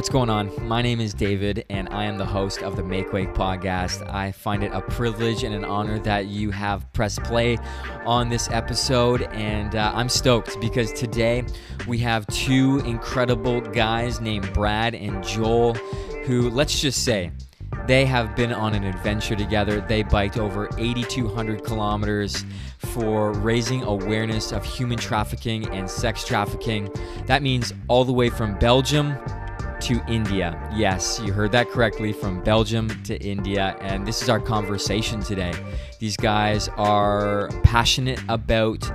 What's going on? My name is David, and I am the host of the Make Wake podcast. I find it a privilege and an honor that you have pressed play on this episode, and uh, I'm stoked because today we have two incredible guys named Brad and Joel who, let's just say, they have been on an adventure together. They biked over 8,200 kilometers for raising awareness of human trafficking and sex trafficking. That means all the way from Belgium to India. Yes, you heard that correctly from Belgium to India. And this is our conversation today. These guys are passionate about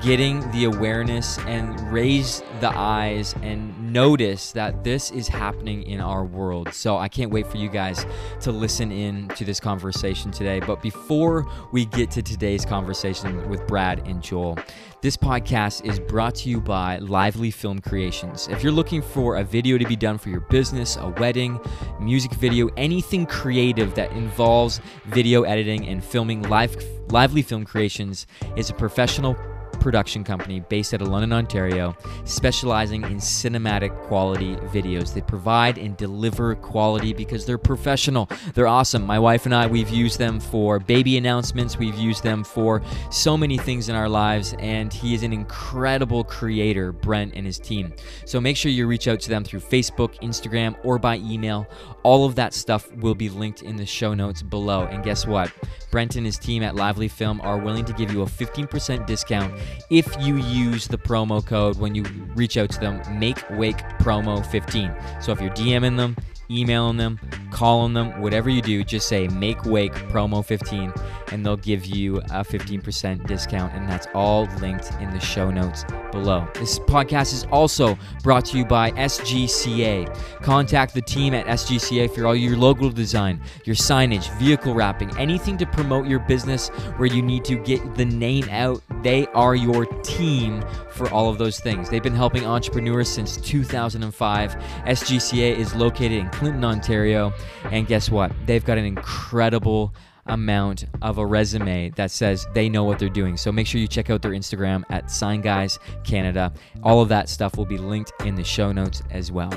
getting the awareness and raise the eyes and notice that this is happening in our world. So I can't wait for you guys to listen in to this conversation today. But before we get to today's conversation with Brad and Joel, this podcast is brought to you by Lively Film Creations. If you're looking for a video to be done for your business, a wedding, music video, anything creative that involves video editing and filming, live, Lively Film Creations is a professional production company based out of London, Ontario, specializing in cinematic quality videos. They provide and deliver quality because they're professional. They're awesome. My wife and I, we've used them for baby announcements, we've used them for so many things in our lives, and he is an incredible creator, Brent and his team. So make sure you reach out to them through Facebook, Instagram, or by email. All of that stuff will be linked in the show notes below. And guess what? Brent and his team at Lively Film are willing to give you a 15% discount if you use the promo code when you reach out to them, make wake promo 15. So if you're DMing them, emailing them, calling them, whatever you do, just say make wake promo 15 and they'll give you a 15% discount. And that's all linked in the show notes below. This podcast is also brought to you by SGCA. Contact the team at SGCA for all your logo design, your signage, vehicle wrapping, anything to promote your business where you need to get the name out. They are your team for all of those things. They've been helping entrepreneurs since 2005. SGCA is located in Clinton, Ontario. And guess what? They've got an incredible amount of a resume that says they know what they're doing. So make sure you check out their Instagram at Sign Guys Canada. All of that stuff will be linked in the show notes as well.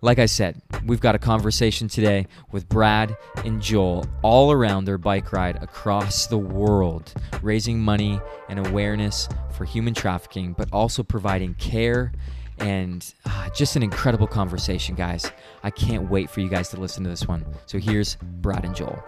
Like I said, we've got a conversation today with Brad and Joel all around their bike ride across the world, raising money and awareness for human trafficking, but also providing care and uh, just an incredible conversation, guys. I can't wait for you guys to listen to this one. So here's Brad and Joel.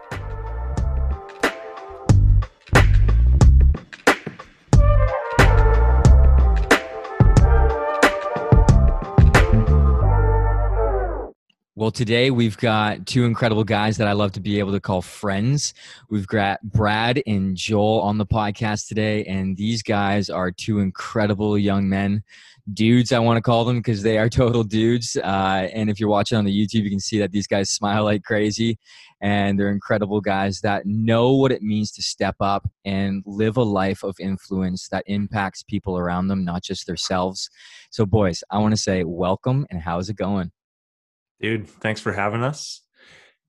Well, today we've got two incredible guys that I love to be able to call friends. We've got Brad and Joel on the podcast today, and these guys are two incredible young men dudes, I want to call them because they are total dudes. Uh, and if you're watching on the YouTube, you can see that these guys smile like crazy. And they're incredible guys that know what it means to step up and live a life of influence that impacts people around them, not just themselves. So, boys, I want to say welcome and how's it going? Dude, thanks for having us.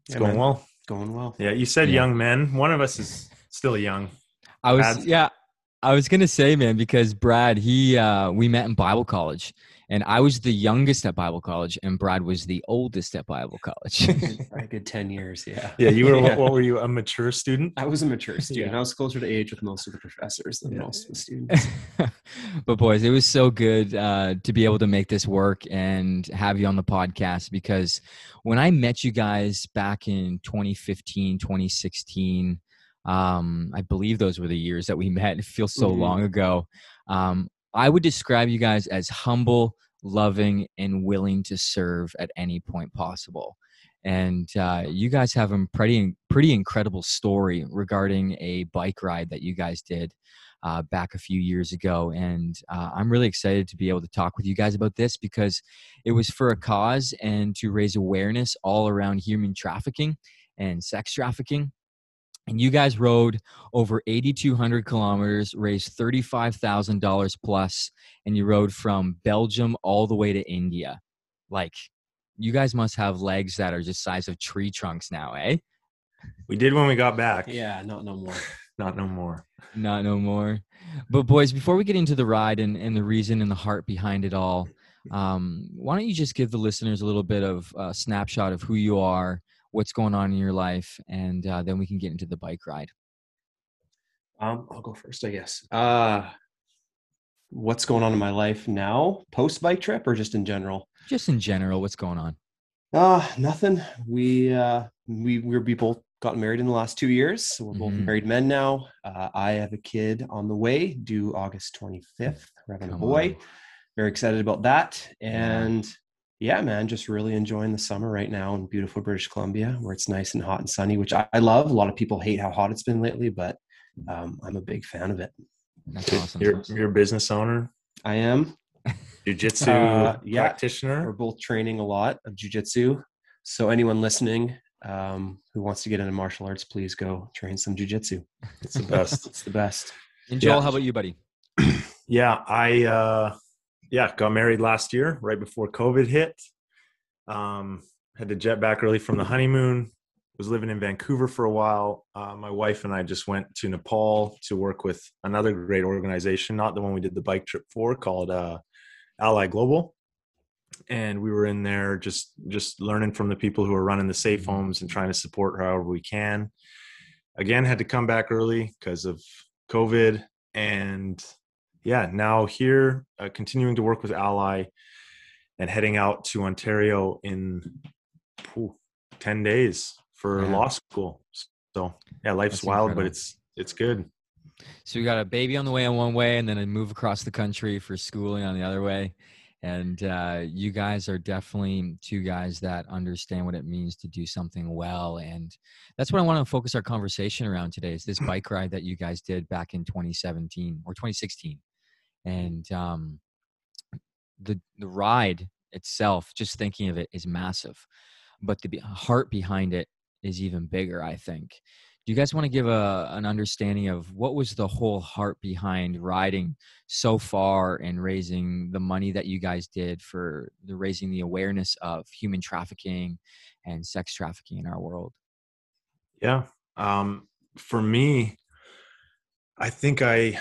It's Yeah, going man. well. Going well. Yeah, you said Yeah. young men. One of us is still young. I was, Brad? yeah, I was gonna say, man, because Brad, he, uh, we met in Bible college, and I was the youngest at Bible college, and Brad was the oldest at Bible college. a good 10 years. Yeah. Yeah, you were. Yeah. What, what were you? A mature student? I was a mature student. Yeah. I was closer to age with most of the professors than Yeah. most of the students. but boys, it was so good uh, to be able to make this work and have you on the podcast because when I met you guys back in 2015, 2016, um, I believe those were the years that we met. It feels so Mhm. long ago. Um, I would describe you guys as humble, loving, and willing to serve at any point possible. And uh, you guys have a pretty pretty incredible story regarding a bike ride that you guys did uh, back a few years ago. And uh, I'm really excited to be able to talk with you guys about this because it was for a cause and to raise awareness all around human trafficking and sex trafficking. And you guys rode over 8,200 kilometers, raised $35,000 plus, and you rode from Belgium all the way to India. Like, you guys must have legs that are just size of tree trunks now, eh? We did when we got back. yeah, not no more. Not no more. Not no more. But boys, before we get into the ride and, and the reason and the heart behind it all, Um, why don't you just give the listeners a little bit of a snapshot of who you are, what's going on in your life, and uh, then we can get into the bike ride. Um, I'll go first, I guess. Uh, what's going on in my life now, post bike trip, or just in general? Just in general, what's going on? Uh, nothing. We uh, we we we both got married in the last two years. So we're both Mhm. married men now. Uh, I have a kid on the way, due August 25th. We're having a boy. on. Very excited about that. And yeah, man, just really enjoying the summer right now in beautiful British Columbia, where it's nice and hot and sunny, which I, I love. A lot of people hate how hot it's been lately, but um, I'm a big fan of it. That's awesome. You're, you're a business owner, I am. jujitsu Uh, yeah. We're both training a lot of jujitsu. So anyone listening um, who wants to get into martial arts, please go train some jujitsu. It's the best. It's the best. And Joel, Yeah. how about you, buddy? yeah, I uh, yeah got married last year, right before COVID hit. Um, had to jet back early from the honeymoon. Was living in Vancouver for a while. Uh, my wife and I just went to Nepal to work with another great organization, not the one we did the bike trip for, called uh, Ally Global. And we were in there just just learning from the people who are running the safe homes and trying to support however we can. Again, had to come back early because of COVID, and yeah, now here, uh, continuing to work with Ally and heading out to Ontario in phew, 10 days for Yeah. law school. So, yeah, life's That's wild, but it's it's good. So we got a baby on the way on one way, and then a move across the country for schooling on the other way. And uh, you guys are definitely two guys that understand what it means to do something well, and that's what I want to focus our conversation around today. Is this bike ride that you guys did back in 2017 or 2016, and um, the the ride itself, just thinking of it, is massive, but the heart behind it is even bigger. I think do you guys want to give a an understanding of what was the whole heart behind riding so far and raising the money that you guys did for the raising the awareness of human trafficking and sex trafficking in our world Yeah. Um, for me, I think I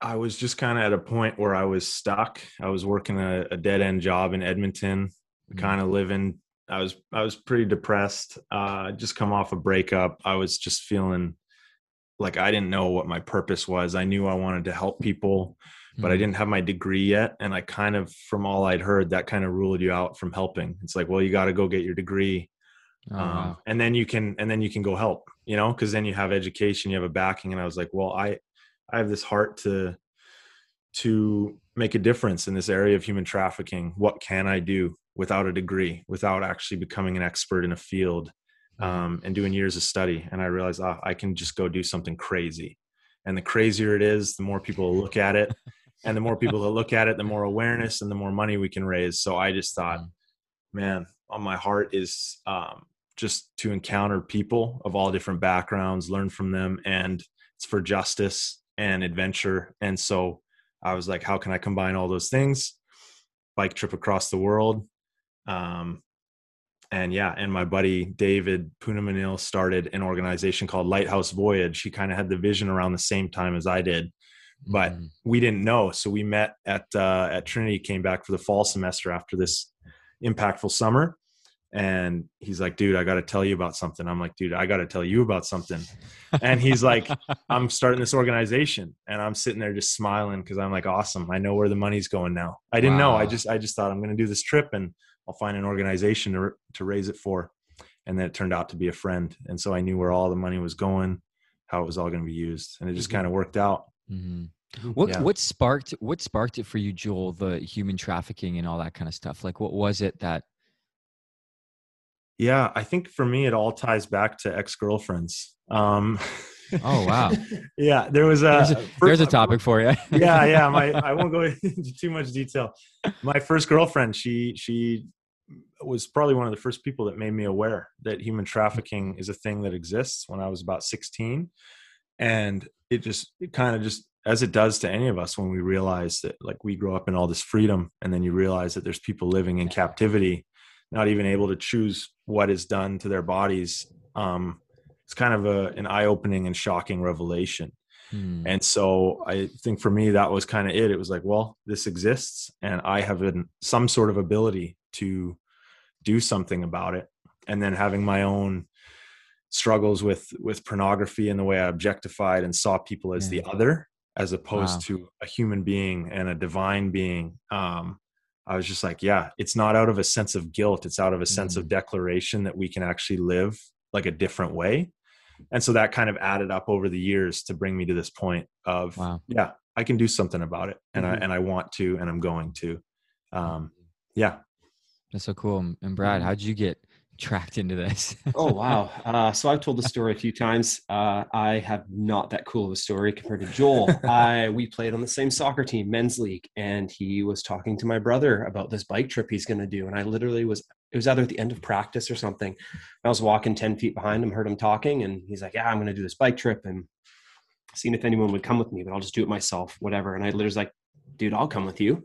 I was just kind of at a point where I was stuck. I was working a, a dead end job in Edmonton, Mm. kind of living. I was I was pretty depressed. Uh, just come off a breakup. I was just feeling like I didn't know what my purpose was. I knew I wanted to help people, but I Mm. didn't have my degree yet. And I kind of, from all I'd heard, that kind of ruled you out from helping. It's like, well, you got to go get your degree Oh, um, wow. and then you can and then you can go help you know because then you have education you have a backing and i was like well i i have this heart to to make a difference in this area of human trafficking. What can i do without a degree without actually becoming an expert in a field um, and doing years of study? And i realized ah, i can just go do something crazy. And the crazier it is the more people look at it. And the more people that look at it the more awareness and the more money we can raise. So i just thought Mm. man on my heart is um, just to encounter people of all different backgrounds learn from them and it's for justice and adventure. And so i was like how can i combine all those things? Bike trip across the world. Um, and yeah and my buddy david punamanil started an organization called lighthouse voyage. He kind of had the vision around the same time as i did but Mhm. we didn't know. So we met at uh, at trinity came back for the fall semester after this impactful summer and he's like dude i got to tell you about something. I'm like dude i got to tell you about something. And he's like i'm starting this organization. And i'm sitting there just smiling because i'm like awesome. I know where the money's going now. I didn't know. I just i just thought i'm going to do this trip and i'll find an organization to, to raise it for. And then it turned out to be a friend. And so i knew where all the money was going how it was all going to be used. And it just Mhm. kind of worked out. Mhm. what Yeah. what sparked what sparked it for you joel the human trafficking and all that kind of stuff? Like what was it that Yeah, I think for me it all ties back to ex-girlfriends. Um Oh, wow. yeah, there was a there's a, there's a topic for you yeah, yeah, my I won't go into too much detail. My first girlfriend, she she was probably one of the first people that made me aware that human trafficking is a thing that exists when I was about 16 and it just it kind of just as it does to any of us when we realize that like we grow up in all this freedom and then you realize that there's people living in captivity not even able to choose what is done to their bodies um it's kind of a, an eye-opening and shocking revelation Hmm. And so I think for me, that was kind of it. It was like, well, this exists and I have an, some sort of ability to do something about it. And then having my own struggles with with pornography and the way I objectified and saw people as Yeah. the other as opposed Wow. to a human being and a divine being. Um, I was just like, yeah, it's not out of a sense of guilt. It's out of a sense of declaration that we can actually live like a different way. And so that kind of added up over the years to bring me to this point of, Wow. yeah, I can do something about it. And Mhm. I, and I want to, and I'm going to. Um, yeah. That's so cool. And Brad, Mhm. how'd you get tracked into this? Oh wow! Uh, so I've told the story a few times. Uh, I have not that cool of a story compared to Joel. I we played on the same soccer team, men's league, and he was talking to my brother about this bike trip he's going to do. And I literally was it was either at the end of practice or something. I was walking ten feet behind him, heard him talking, and he's like, "Yeah, I'm going to do this bike trip and seeing if anyone would come with me, but I'll just do it myself, whatever." And I literally was like, "Dude, I'll come with you."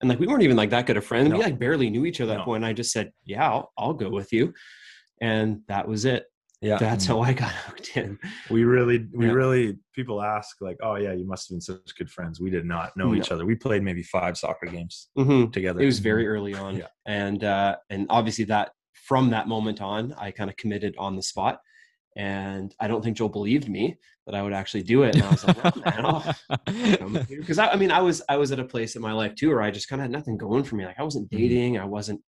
And like we weren't even like that good of friends. We like barely knew each other at that point. I just said, "Yeah, I'll, I'll go with you." And that was it Yeah. that's how I got hooked in. we really we Yeah. really people ask like oh yeah you must have been such good friends we did not know No. each other we played maybe five soccer games Mm-hmm. together It was very early on, Yeah. and uh, and obviously that from that moment on, I kind of committed on the spot. And I don't think Joel believed me that I would actually do it. And I was like, man, because I, I mean, I was I was at a place in my life too where I just kind of had nothing going for me. Like I wasn't Mhm. dating, I wasn't.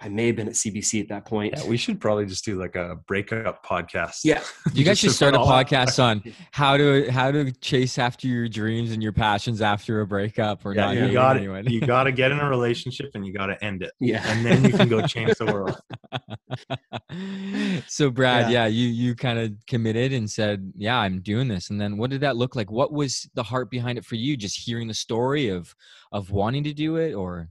I may have been at CBC at that point. yeah we should probably just do like a breakup podcast Yeah. you guys should start a put all that- podcast on how to how to chase after your dreams and your passions after a breakup or yeah not you got anyone. it you got to get in a relationship and you got to end it yeah. and then you can go change the world so Brad, Yeah. yeah, you you kind of committed and said, "Yeah, I'm doing this." And then what did that look like? What was the heart behind it for you? Just hearing the story of of wanting to do it or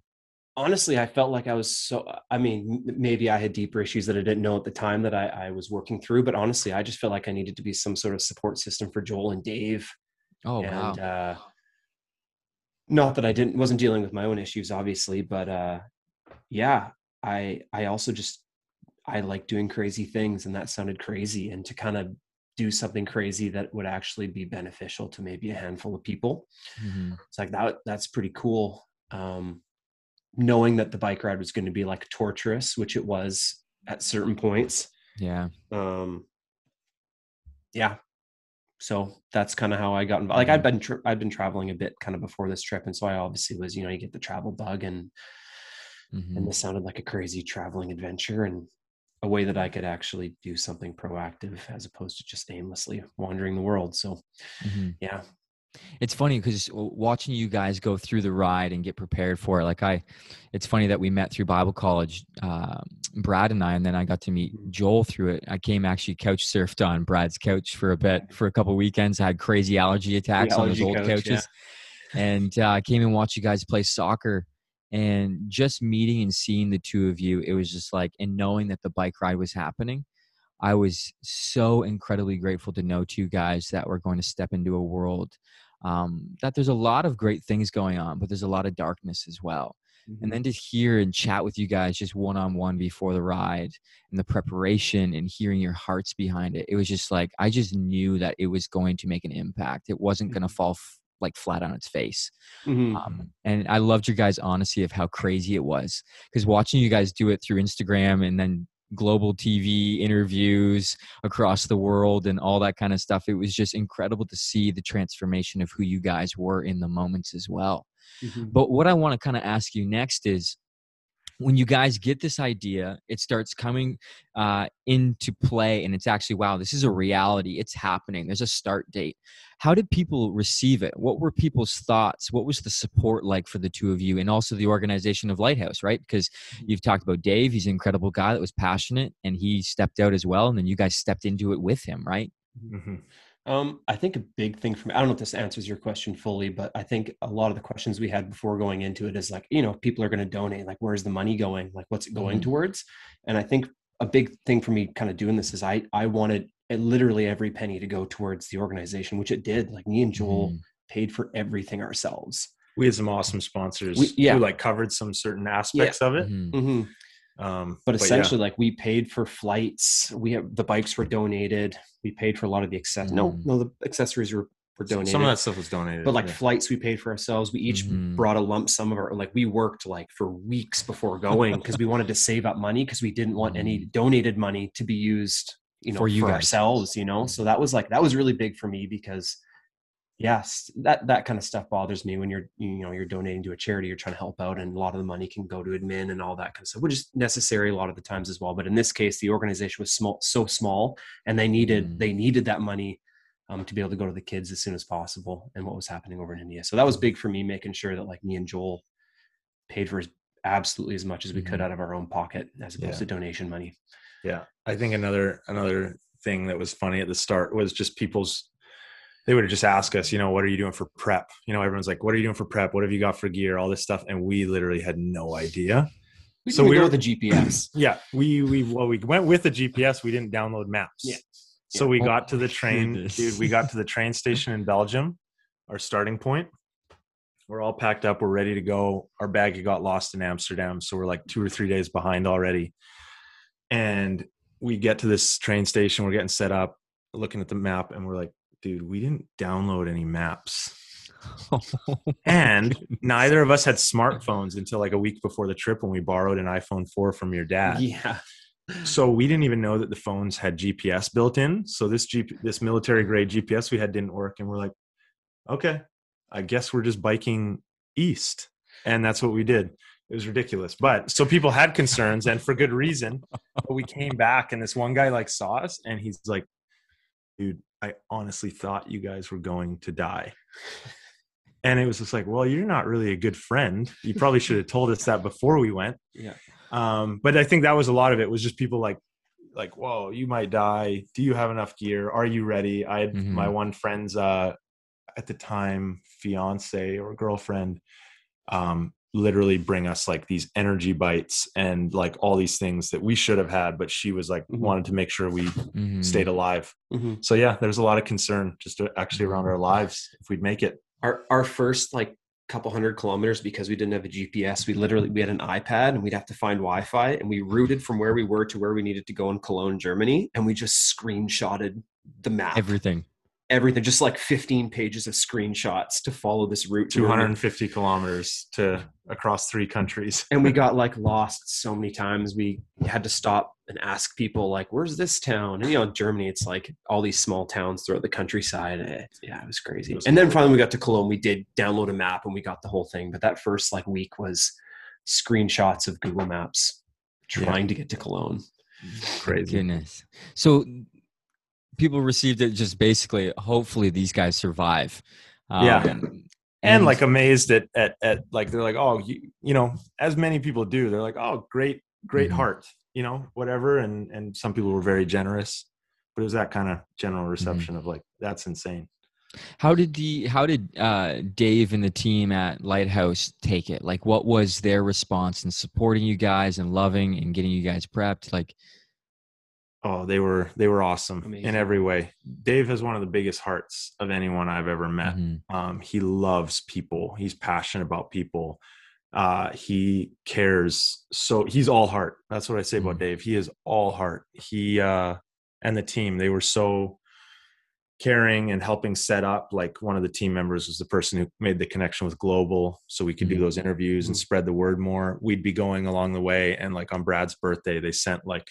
honestly i felt like i was so i mean maybe i had deeper issues that i didn't know at the time that I, I was working through but honestly i just felt like i needed to be some sort of support system for joel and dave Oh wow. and uh not that i didn't wasn't dealing with my own issues obviously but uh yeah i i also just i like doing crazy things and that sounded crazy and to kind of do something crazy that would actually be beneficial to maybe a handful of people Mhm. it's like that that's pretty cool um knowing that the bike ride was going to be like torturous which it was at certain points Yeah. um yeah so that's kind of how i got involved like i'd been tra- i'd been traveling a bit kind of before this trip and so i obviously was you know you get the travel bug and Mhm. and this sounded like a crazy traveling adventure and a way that i could actually do something proactive as opposed to just aimlessly wandering the world so Mhm. yeah It's funny because watching you guys go through the ride and get prepared for it, like I, it's funny that we met through Bible college, uh, Brad and I, and then I got to meet Mhm. Joel through it. I came actually couch surfed on Brad's couch for a bit for a couple weekends. I had crazy allergy attacks on those allergy old yeah. couches, and uh, I came and watched you guys play soccer. And just meeting and seeing the two of you, it was just like, and knowing that the bike ride was happening, I was so incredibly grateful to know two guys that were going to step into a world um, that there's a lot of great things going on, but there's a lot of darkness as well. And then to hear and chat with you guys just one on one before the ride and the preparation and hearing your hearts behind it, it was just like I just knew that it was going to make an impact. It wasn't going to fall f- like flat on its face. Mhm. Um, and I loved your guys' honesty of how crazy it was because watching you guys do it through Instagram and then global TV interviews across the world and all that kind of stuff, it was just incredible to see the transformation of who you guys were in the moments as well. Mhm. But what I want to kind of ask you next is when you guys get this idea, it starts coming uh, into play, and it's actually, wow, this is a reality. It's happening. There's a start date. How did people receive it? What were people's thoughts? What was the support like for the two of you, and also the organization of Lighthouse, right? Because you've talked about Dave. He's an incredible guy that was passionate, and he stepped out as well, and then you guys stepped into it with him, right? Mhm. Um, I think a big thing for me, I don't know if this answers your question fully, but I think a lot of the questions we had before going into it is like, you know, people are going to donate, like, where's the money going? Like, what's it going Mhm. towards? And I think a big thing for me kind of doing this is I, I wanted literally every penny to go towards the organization, which it did. Like me and Joel Mhm. paid for everything ourselves. we had some awesome sponsors We- yeah. who like covered some certain aspects of it Mhm. Um, but yeah. essentially like we paid for flights we have the bikes were donated we paid for a lot of the access no Mm. no the accessories were, were donated some of that stuff was donated. but like yeah. flights we paid for ourselves we each Mhm. brought a lump sum of our like we worked like for weeks before going because we wanted to save up money because we didn't want any donated money to be used you know For for, you guys. ourselves you know so that was like that was really big for me because yes that that kind of stuff bothers me when you're you know you're donating to a charity you're trying to help out and a lot of the money can go to admin and all that kind of stuff which is necessary a lot of the times as well but in this case the organization was small so small and they needed Mm. they needed that money um, to be able to go to the kids as soon as possible and what was happening over in india so that was big for me making sure that like me and joel paid for as, absolutely as much as we could Mhm. out of our own pocket as opposed Yeah. to donation money Yeah, I think another another thing that was funny at the start was just people's. They would just ask us, you know, what are you doing for prep? You know, everyone's like, what are you doing for prep? What have you got for gear? All this stuff, and we literally had no idea. we So we were- with the gps Yeah, we we well we went with the GPS. We didn't download maps. Yeah. So Yeah. we Oh got to the train, goodness. dude. We got to the train station in Belgium, our starting point. We're all packed up. We're ready to go. Our bag got lost in Amsterdam, so we're like two or three days behind already. And we get to this train station. We're getting set up, looking at the map, and we're like, "Dude, we didn't download any maps." Oh and neither of us had smartphones until like a week before the trip when we borrowed an iPhone 4 from your dad yeah so we didn't even know that the phones had GPS built in. So this G- this military grade GPS we had didn't work, and we're like, okay, I guess we're just biking east, and that's what we did. It was ridiculous, but so people had concerns, and for good reason. But we came back, and this one guy like saw us, and he's like, "Dude, I honestly thought you guys were going to die." And it was just like, well, you're not really a good friend. You probably should have told us that before we went yeah um but i think that was a lot of it was just people like like whoa you might die do you have enough gear are you ready i had Mhm. my one friend's uh at the time fiance or girlfriend um literally bring us like these energy bites and like all these things that we should have had but she was like Mhm. wanted to make sure we Mhm. stayed alive Mhm. so yeah there's a lot of concern just actually around our lives if we'd make it our our first like couple hundred kilometers because we didn't have a GPS. We literally we had an iPad and we'd have to find Wi-Fi and we routed from where we were to where we needed to go in Cologne, Germany, and we just screenshotted the map. Everything. Everything, just like 15 pages of screenshots to follow this route. to 250 kilometers to across three countries and we got like lost so many times we had to stop and ask people like where's this town and you know in germany it's like all these small towns throughout the countryside eh, yeah it was crazy It was and then finally we got to cologne we did download a map and we got the whole thing but that first like week was screenshots of google maps Yeah. trying to get to cologne crazy Goodness. So people received it just basically, hopefully these guys survive. Yeah. Um, and like amazed at at at like they're like oh you, you know as many people do they're like oh great great Mhm. heart you know whatever and and some people were very generous but it was that kind of general reception of like that's insane How did the how did uh, Dave and the team at Lighthouse take it? Like, what was their response in supporting you guys and loving and getting you guys prepped? Like, oh they were they were awesome Amazing. in every way. Dave has one of the biggest hearts of anyone i've ever met. Mhm, um, he loves people. He's passionate about people. Uh, he cares. So he's all heart. That's what i say about Mhm. dave. He is all heart. He uh, and the team they were so caring and helping set up like one of the team members was the person who made the connection with global so we could Mhm. do those interviews and Mhm. spread the word more. We'd be going along the way and like on brad's birthday they sent like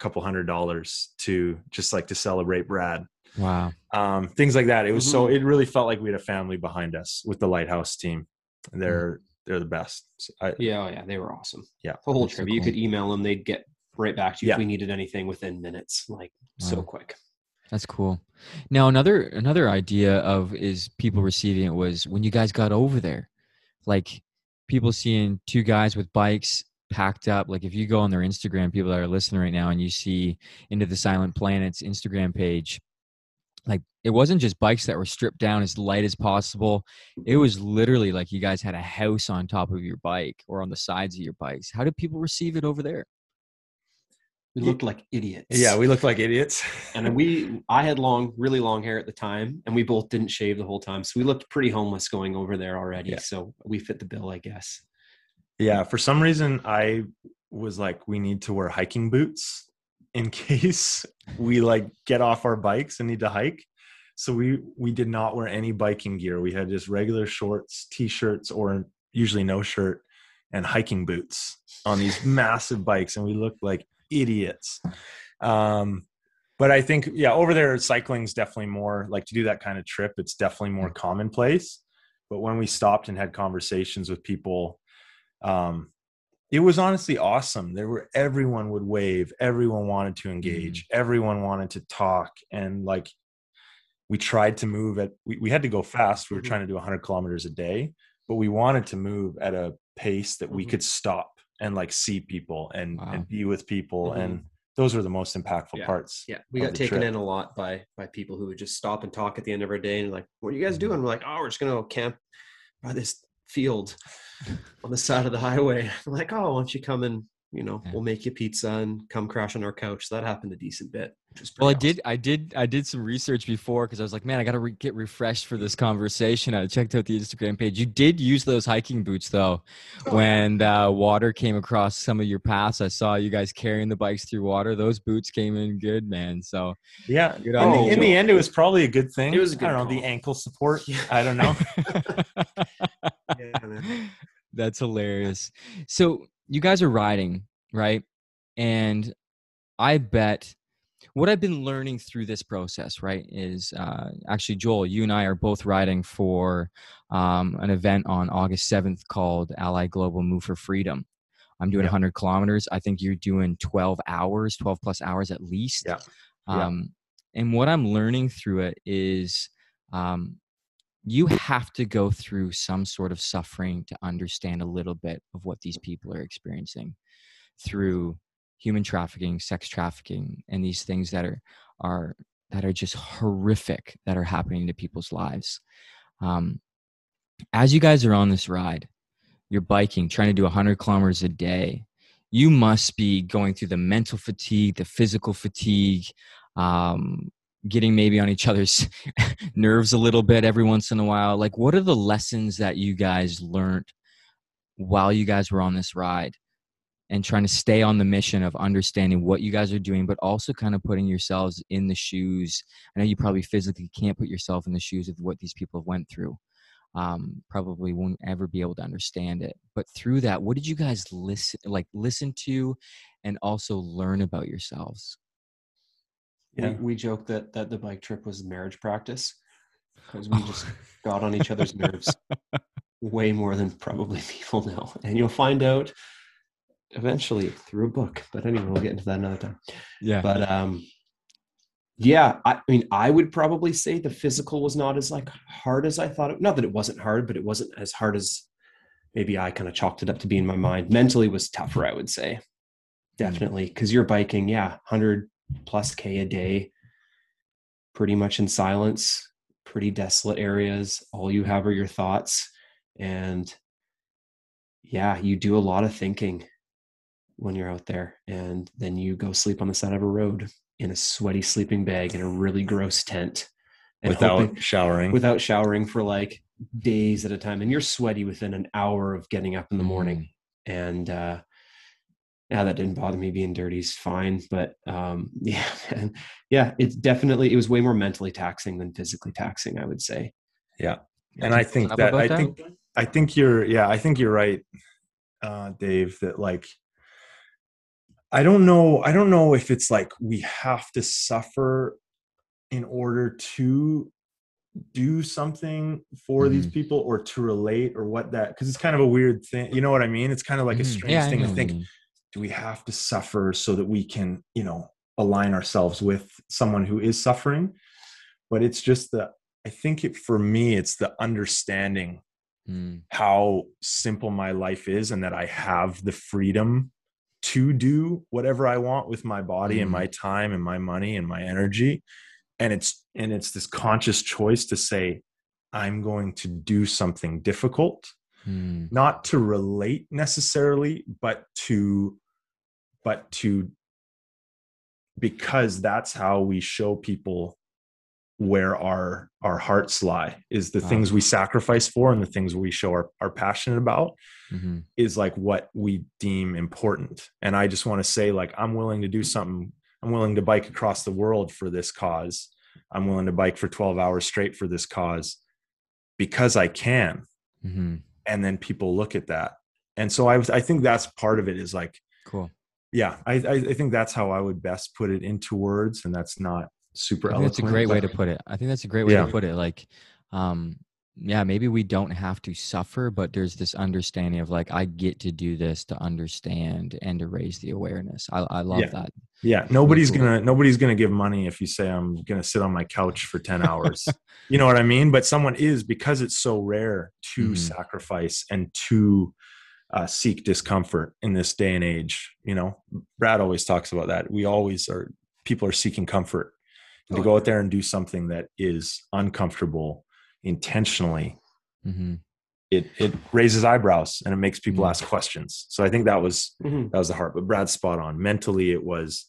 couple hundred dollars to just like to celebrate brad wow. um, things like that. It was so Mhm. it really felt like we had a family behind us with the Lighthouse team. They're they're the best. So I, yeah oh yeah they were awesome Yeah, the whole that's so trip you could email them they'd get right back to you Yeah. if we needed anything within minutes like so quick That's cool. Now another another idea of is people receiving it was when you guys got over there, like people seeing two guys with bikes packed up. Like if you go on their Instagram, people that are listening right now, and you see into the Silent Planets Instagram page, like it wasn't just bikes that were stripped down as light as possible. It was literally like you guys had a house on top of your bike or on the sides of your bikes. How did people receive it over there? we looked like idiots yeah, we looked like idiots. and we i had long really long hair at the time and we both didn't shave the whole time so we looked pretty homeless going over there already Yeah. so we fit the bill i guess yeah, for some reason I was like we need to wear hiking boots in case we like get off our bikes and need to hike. So we we did not wear any biking gear. We had just regular shorts t-shirts or usually no shirt and hiking boots on these massive bikes and we looked like idiots. Um but i think yeah over there cycling's definitely more like to do that kind of trip it's definitely more commonplace. But when we stopped and had conversations with people um it was honestly awesome there were everyone would wave everyone wanted to engage mm-hmm. everyone wanted to talk and like we tried to move at we, we had to go fast we were mm-hmm. trying to do 100 kilometers a day but we wanted to move at a pace that we mm-hmm. could stop and like see people and wow. and be with people mm-hmm. and those were the most impactful yeah. parts. Yeah, we got taken trip. in a lot by by people who would just stop and talk at the end of our day and like, "What are you guys mm-hmm. doing?" We're like, "Oh, we're just gonna go camp by this field on the side of the highway." I'm like, "Oh, why don't you come and you know, yeah. we'll make you pizza and come crash on our couch. That happened a decent bit. well, I did, I did, I did some research before because I was like, man, I got to re- get refreshed for this conversation. I checked out the Instagram page. You did use those hiking boots though, oh. when uh, water came across some of your paths. I saw you guys carrying the bikes through water. Those boots came in good, man. So yeah, in, the, in the end, it was probably a good thing. It was. I don't call. know the ankle support. Yeah. I don't know. yeah, That's hilarious. So you guys are riding, right? And I bet what I've been learning through this process, right, is uh, actually, Joel, you and I are both riding for um, an event on August 7th called Ally Global Move for Freedom. I'm doing yeah. 100 kilometers. I think you're doing 12 hours, 12 plus hours at least. Yeah. Um, yeah. And what I'm learning through it is um, you have to go through some sort of suffering to understand a little bit of what these people are experiencing through human trafficking sex trafficking and these things that are are that are just horrific that are happening to people's lives. Um, as you guys are on this ride you're biking trying to do 100 kilometers a day you must be going through the mental fatigue the physical fatigue um, getting maybe on each other's nerves a little bit every once in a while? Like what are the lessons that you guys learned while you guys were on this ride and trying to stay on the mission of understanding what you guys are doing but also kind of putting yourselves in the shoes? I know you probably physically can't put yourself in the shoes of what these people have went through um, probably won't ever be able to understand it. But through that what did you guys listen like listen to and also learn about yourselves yeah. we, we joke that that the bike trip was marriage practice because we just got on each other's nerves way more than probably people know. And you'll find out eventually through a book but anyway we'll get into that another time. Yeah. But um yeah I, mean i would probably say the physical was not as like hard as i thought it not that it wasn't hard but it wasn't as hard as maybe i kind of chalked it up to be in my mind. Mentally was tougher i would say. Hmm. definitely because you're biking yeah 100 plus K a day, pretty much in silence, pretty desolate areas. All you have are your thoughts. And yeah, you do a lot of thinking when you're out there. And then you go sleep on the side of a road in a sweaty sleeping bag in a really gross tent. without hoping, showering. Without showering for like days at a time. And you're sweaty within an hour of getting up in the morning. Mm. And uh, yeah, that didn't bother me being dirty is fine. But um, yeah, man, yeah, it's definitely it was way more mentally taxing than physically taxing, I would say. Yeah, and I think that I think I think you're yeah I think you're right, uh, Dave. That like I don't know I don't know if it's like we have to suffer in order to do something for mm-hmm. these people or to relate or what that because it's kind of a weird thing you know what i mean it's kind of like a mm-hmm. strange yeah, thing to think do we have to suffer so that we can you know align ourselves with someone who is suffering but it's just the i think it for me it's the understanding mm. how simple my life is and that i have the freedom to do whatever i want with my body mm. and my time and my money and my energy and it's and it's this conscious choice to say i'm going to do something difficult mm. not to relate necessarily but to but to because that's how we show people where our our hearts lie is the Wow. things we sacrifice for and the things we show are, are passionate about hmm is like what we deem important. And i just want to say like i'm willing to do something i'm willing to bike across the world for this cause. I'm willing to bike for 12 hours straight for this cause because i can. Hmm and then people look at that. And so i was i think that's part of it is like Cool. Yeah i i, I think that's how i would best put it into words and that's not super that's a great way to put it. I think that's a great way Yeah. to put it. Like, um, yeah, maybe we don't have to suffer, but there's this understanding of like, I get to do this to understand and to raise the awareness. I, I love Yeah. that. Yeah, nobody's cool. gonna nobody's gonna give money if you say I'm gonna sit on my couch for ten hours. you know what I mean? But someone is because it's so rare to Mhm. sacrifice and to uh, seek discomfort in this day and age. You know, Brad always talks about that. We always are. People are seeking comfort. And to Oh, go out there and do something that is uncomfortable intentionally, hmm it it raises eyebrows and it makes people Mhm. ask questions. So I think that was Mhm. that was the heart but brad's spot on mentally it was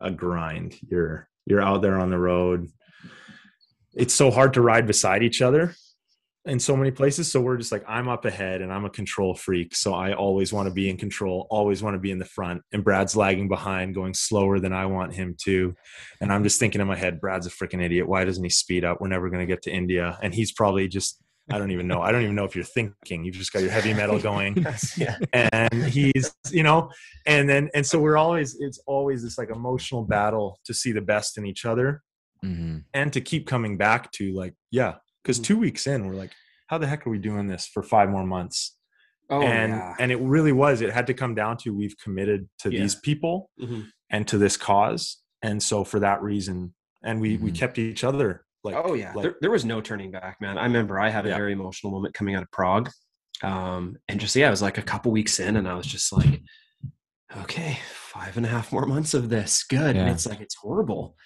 a grind you're you're out there on the road it's so hard to ride beside each other in so many places so we're just like i'm up ahead and i'm a control freak so i always want to be in control always want to be in the front and brad's lagging behind going slower than i want him to and i'm just thinking in my head brad's a freaking idiot why doesn't he speed up we're never going to get to india and he's probably just i don't even know i don't even know if you're thinking you've just got your heavy metal going yeah. and he's you know and then and so we're always it's always this like emotional battle to see the best in each other hmm and to keep coming back to like yeah because Mhm. two weeks in we're like how the heck are we doing this for five more months Oh and yeah. and it really was it had to come down to we've committed to Yeah. these people Mhm. and to this cause and so for that reason and we we Mhm. kept each other like oh yeah, like, there, there was no turning back, man. I remember I had a Yeah. very emotional moment coming out of Prague, um, and just yeah, it was like a couple weeks in, and I was just like, okay, five and a half more months of this, good. And it's like it's horrible,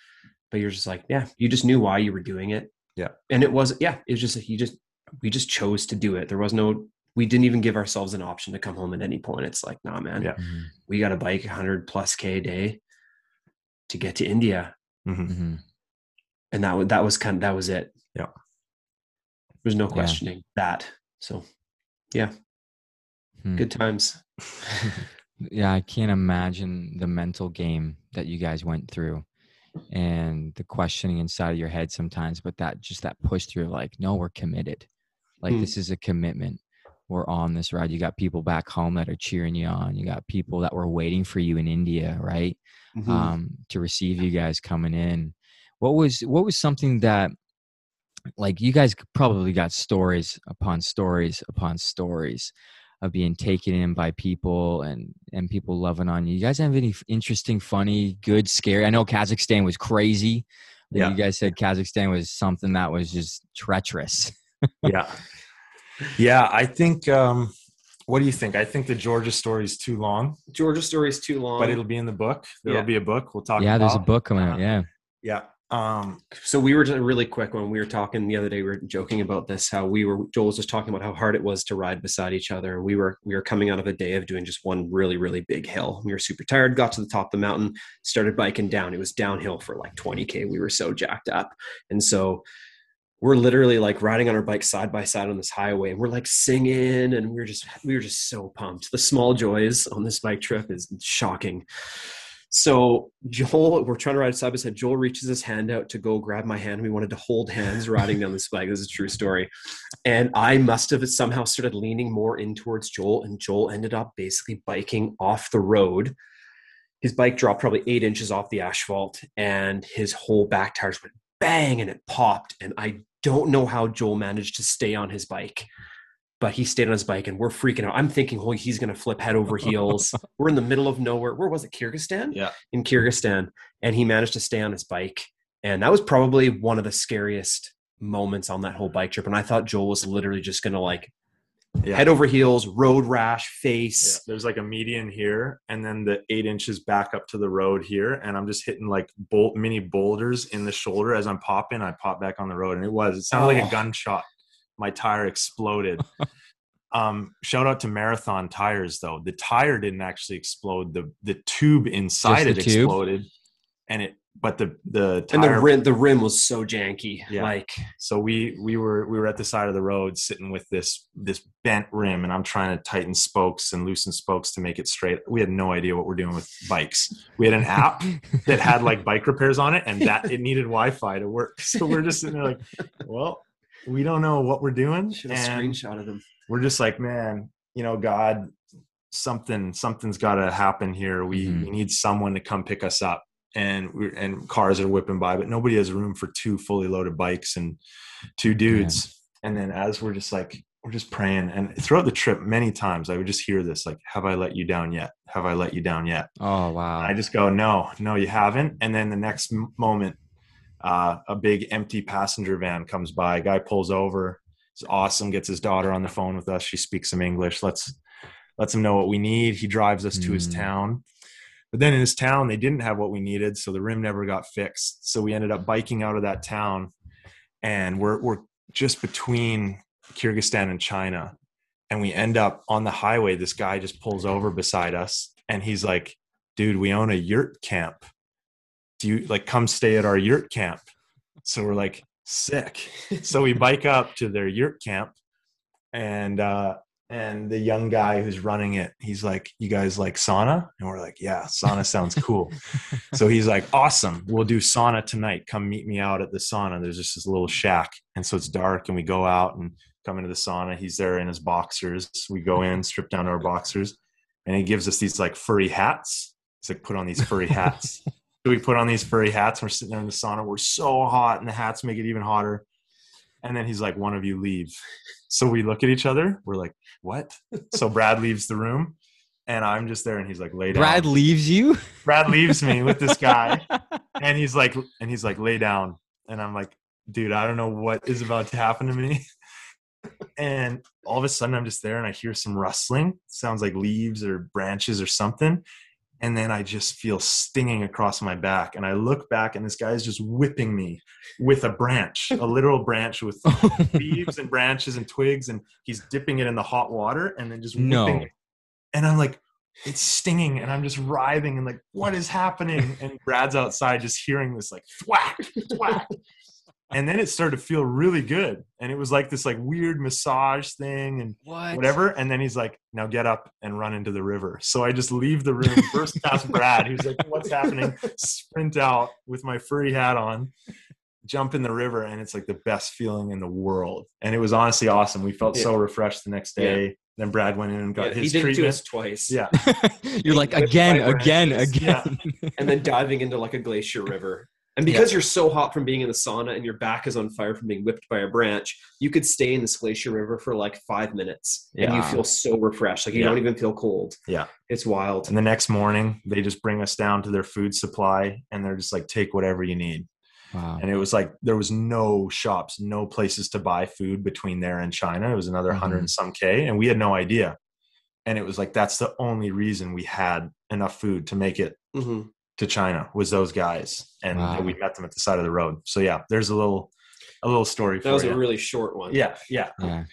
but you're just like, yeah, you just knew why you were doing it. Yeah. and it was yeah, it was just you just we just chose to do it. There was no. We didn't even give ourselves an option to come home at any point. It's like, nah, man, Yeah. hmm we got a bike 100 plus k a day to get to India, mhm. hmm and that was that was kind of that was it. Yeah. There's no Yeah. questioning that. So yeah, Hmm. good times. yeah, I can't imagine the mental game that you guys went through and the questioning inside of your head sometimes, but that just that push through like, no, we're committed. Like Hmm. this is a commitment. We're on this ride. You got people back home that are cheering you on. You got people that were waiting for you in India, right? Mhm. um, to receive you guys coming in. What was what was something that like you guys probably got stories upon stories upon stories of being taken in by people and and people loving on you. You guys have any interesting, funny, good, scary? I know Kazakhstan was crazy. but Yeah. You guys said Kazakhstan was something that was just treacherous. yeah yeah i think um what do you think i think the georgia story is too long Georgia story is too long. but it'll be in the book. There'll Yeah. be a book. We'll talk. yeah, there's a book coming out. uh, Yeah. Yeah. Um. so we were just really quick when we were talking the other day. We were joking about this. How we were Joel was just talking about how hard it was to ride beside each other. We were we were coming out of a day of doing just one really really big hill. We were super tired. Got to the top of the mountain. Started biking down. It was downhill for like 20k. We were so jacked up, and so we're literally like riding on our bikes side by side on this highway and we're like singing and we're just we were just so pumped the small joys on this bike trip is shocking so joel we're trying to ride side by side. Joel reaches his hand out to go grab my hand. We wanted to hold hands riding down this bike this is a true story. And i must have somehow started leaning more in towards joel and joel ended up basically biking off the road. His bike dropped probably eight inches off the asphalt and his whole back tires went bang and it popped. And i don't know how joel managed to stay on his bike but he stayed on his bike and we're freaking out i'm thinking holy he's going to flip head over heels we're in the middle of nowhere where was it kyrgyzstan Yeah. in kyrgyzstan and he managed to stay on his bike and that was probably one of the scariest moments on that whole bike trip and i thought joel was literally just going to like Yeah. head over heels road rash Yeah, face There's like a median here, and then the eight inches back up to the road here, and I'm just hitting like bolt mini boulders in the shoulder as I'm popping. I pop back on the road, and it was. It sounded like Oh. a gunshot. My tire exploded. um, shout out to Marathon tires though. The tire didn't actually explode. The the tube inside the it tube? exploded, and it but the the and the rim the rim was so janky. Yeah. Like so we we were we were at the side of the road sitting with this this bent rim and i'm trying to tighten spokes and loosen spokes to make it straight we had no idea what we're doing with bikes we had an app that had like bike repairs on it and that it needed wi-fi to work so we're just sitting there like well we don't know what we're doing should have and screenshotted them. we're just like man you know god something something's got to happen here we, Mhm. we need someone to come pick us up and we and cars are whipping by but nobody has room for two fully loaded bikes and two dudes and then as we're just like we're just praying and throughout the trip many times i would just hear this like have i let you down yet have i let you down yet Oh wow. I just go, no, no, you haven't. And then the next moment, uh, a big empty passenger van comes by. Guy pulls over. It's awesome. Gets his daughter on the phone with us. She speaks some English. Let's lets him know what we need. He drives us to his Mm. town. But then in his town, they didn't have what we needed, so the rim never got fixed. So we ended up biking out of that town, and we're we're just between Kyrgyzstan and China, and we end up on the highway. This guy just pulls over beside us, and he's like, dude, we own a yurt camp. Do you like come stay at our yurt camp? So we're like, sick. so we bike up to their yurt camp and uh and the young guy who's running it, he's like, You guys like sauna? And we're like, Yeah, sauna sounds cool. so he's like, Awesome, we'll do sauna tonight. Come meet me out at the sauna. There's just this little shack. And so it's dark and we go out and come into the sauna. He's there in his boxers. We go in, strip down our boxers, and he gives us these like furry hats. He's like, put on these furry hats. so we put on these furry hats. And we're sitting there in the sauna. We're so hot, and the hats make it even hotter. And then he's like, one of you leave. So we look at each other. We're like, what? So Brad leaves the room, and I'm just there, and he's like, lay down. Brad leaves you. Brad leaves me with this guy, and he's like, and he's like, lay down. And I'm like, dude, I don't know what is about to happen to me. And all of a sudden, I'm just there, and I hear some rustling. sounds like leaves or branches or something. And then I just feel stinging across my back. And I look back, and this guy is just whipping me with a branch, a literal branch with oh. leaves and branches and twigs, and he's dipping it in the hot water and then just whipping No. it. And I'm like, it's stinging, and I'm just writhing and like, what is happening? And Brad's outside just hearing this like thwack, thwack. And then it started to feel really good. And it was like this like weird massage thing and what? whatever. And then he's like, now get up and run into the river. So I just leave the room, burst past Brad, who's like, what's happening? Sprint out with my furry hat on, jump in the river. And it's like the best feeling in the world. And it was honestly awesome. We felt so refreshed the next day. Then Brad went in and got Yeah, he his did it to treatment. us twice. Yeah. You're like Whipped again, by again, branches. again. and then diving into like a glacier river. And because you're so hot from being in the sauna and your back is on fire from being whipped by a branch, you could stay in this glacier river for like five minutes and you feel so refreshed. Like you Yeah. don't even feel cold. Yeah. It's wild. And the next morning, they just bring us down to their food supply and they're just like, take whatever you need. Wow. And it was like, there was no shops, no places to buy food between there and China. It was another Mhm. 100 and some K. And we had no idea. And it was like, that's the only reason we had enough food to make it hmm to China was those guys. And Wow. we met them at the side of the road. So yeah, there's a little, a little story for That was you. a really short one. yeah. Yeah. Yeah.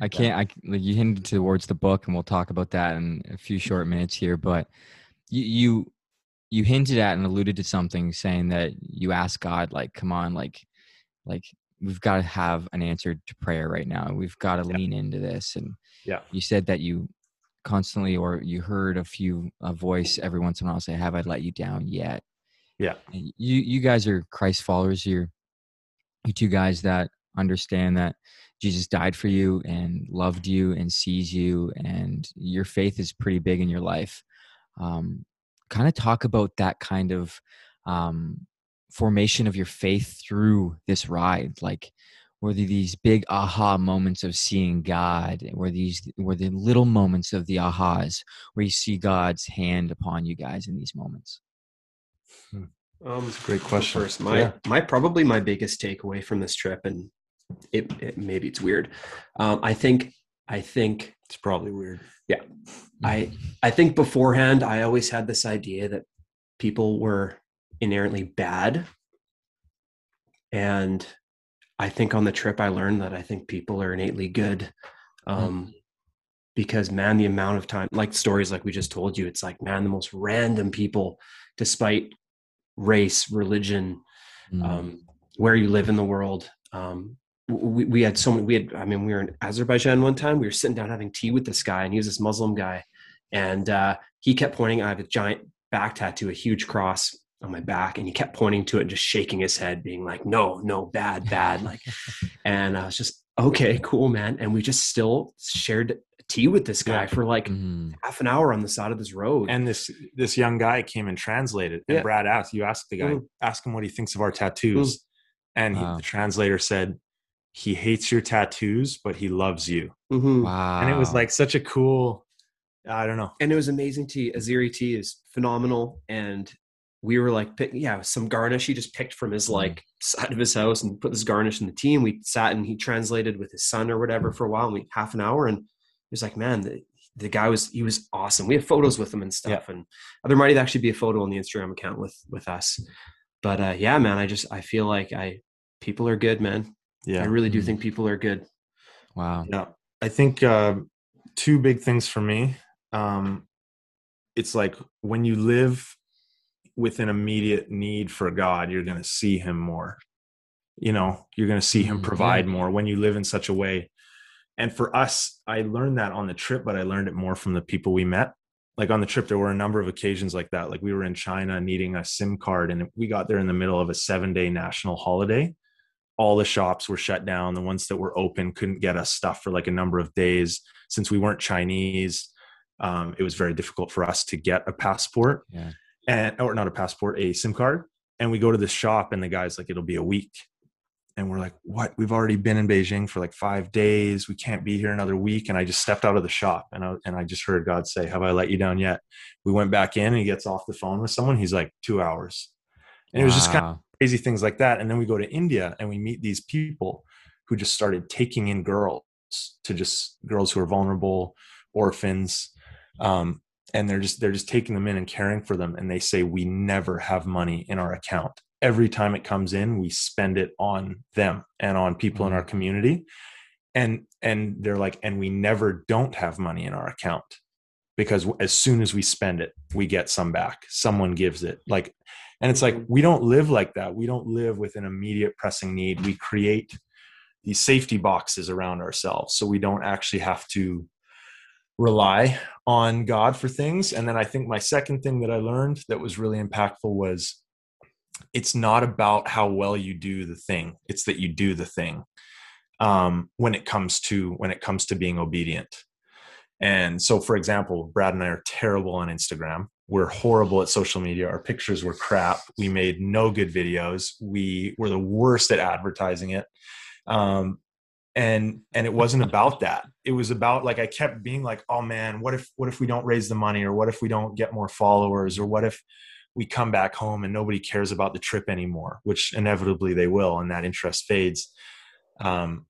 I can't. I like you hinted towards the book, and we'll talk about that in a few short minutes here. But you you you hinted at and alluded to something, saying that you asked God, like, "Come on, like, like we've got to have an answer to prayer right now. We've got to Yeah. lean into this." And Yeah. you said that you constantly, or you heard a few a voice every once in a while say, "Have I let you down yet?" Yeah. You you guys are Christ followers. You're you two guys that understand that Jesus died for you and loved you and sees you, and your faith is pretty big in your life. Um, kind of talk about that kind of um, formation of your faith through this ride. Like, were there these big aha moments of seeing God? Were these were the little moments of the ahas where you see God's hand upon you guys in these moments? Um, That's a Great question. First, my Yeah. my probably my biggest takeaway from this trip, and it, it maybe it's weird. Um, I think I think It's probably weird. Yeah. I I think beforehand I always had this idea that people were inherently bad. And I think on the trip I learned that I think people are innately good. Um because man, the amount of time like stories like we just told you, it's like, man, the most random people, despite race, religion, Mm. um, where you live in the world. Um, we, we had so many, we had, I mean, we were in Azerbaijan one time, we were sitting down having tea with this guy and he was this Muslim guy. And uh, he kept pointing, I have a giant back tattoo, a huge cross on my back. And he kept pointing to it and just shaking his head, being like, no, no, bad, bad. Like, and I was just, okay, cool, man. And we just still shared tea with this guy Yeah. for like Mhm. half an hour on the side of this road. and this this young guy came and translated and Yeah. brad asked you asked the guy Mm. ask him what he thinks of our tattoos and he, Wow. the translator said he hates your tattoos but he loves you Mhm. Wow. and it was like such a cool i don't know and it was amazing tea. Azeri tea is phenomenal. And we were like, pick, yeah, some garnish he just picked from his Mm. like side of his house and put this garnish in the tea. And we sat and he translated with his son or whatever for a while, and we half an hour. And he was like, man, the, the guy was he was awesome. We have photos with him and stuff. And there might actually be a photo on the Instagram account with with us. But uh, yeah, man, I just I feel like I people are good, man. yeah I really do Mhm. think people are good. wow. Yeah, I think uh, two big things for me. Um, it's like when you live with an immediate need for God, you're going to see Him more. You know, you're going to see Him Mm, provide yeah. more when you live in such a way. And for us, I learned that on the trip, but I learned it more from the people we met. Like on the trip, there were a number of occasions like that. Like we were in China needing a SIM card, and we got there in the middle of a seven day national holiday all the shops were shut down. The ones that were open couldn't get us stuff for like a number of days. Since we weren't Chinese, um, it was very difficult for us to get a passport Yeah. And or not a passport, a SIM card. And we go to the shop, and the guy's like, "It'll be a week." And we're like, "What? We've already been in Beijing for like five days. We can't be here another week." And I just stepped out of the shop, and I and I just heard God say, "Have I let you down yet?" We went back in, and he gets off the phone with someone. He's like, two hours." And it was just kind of crazy things like that. And then we go to India and we meet these people who just started taking in girls to just girls who are vulnerable, orphans. Um, and they're just they're just taking them in and caring for them. And they say we never have money in our account. Every time it comes in, we spend it on them and on people in our mm-hmm. community. And and they're like, and we never don't have money in our account because as soon as we spend it, we get some back. Someone gives it. Like and it's like mm-hmm. we don't live like that. We don't live with an immediate pressing need. We create these safety boxes around ourselves so we don't actually have to rely on God for things. And then I think my second thing that I learned that was really impactful was it's not about how well you do the thing, it's that you do the thing. Um, when it comes to when it comes to being obedient. And so, for example, Brad and I are terrible on Instagram. We're horrible at social media. Our pictures were crap. We made no good videos. We were the worst at advertising it. Um, and and it wasn't about that. It was about like I kept being like, oh man, what if what if we don't raise the money, or what if we don't get more followers, or what if we come back home and nobody cares about the trip anymore, which inevitably they will, and that interest fades. Um,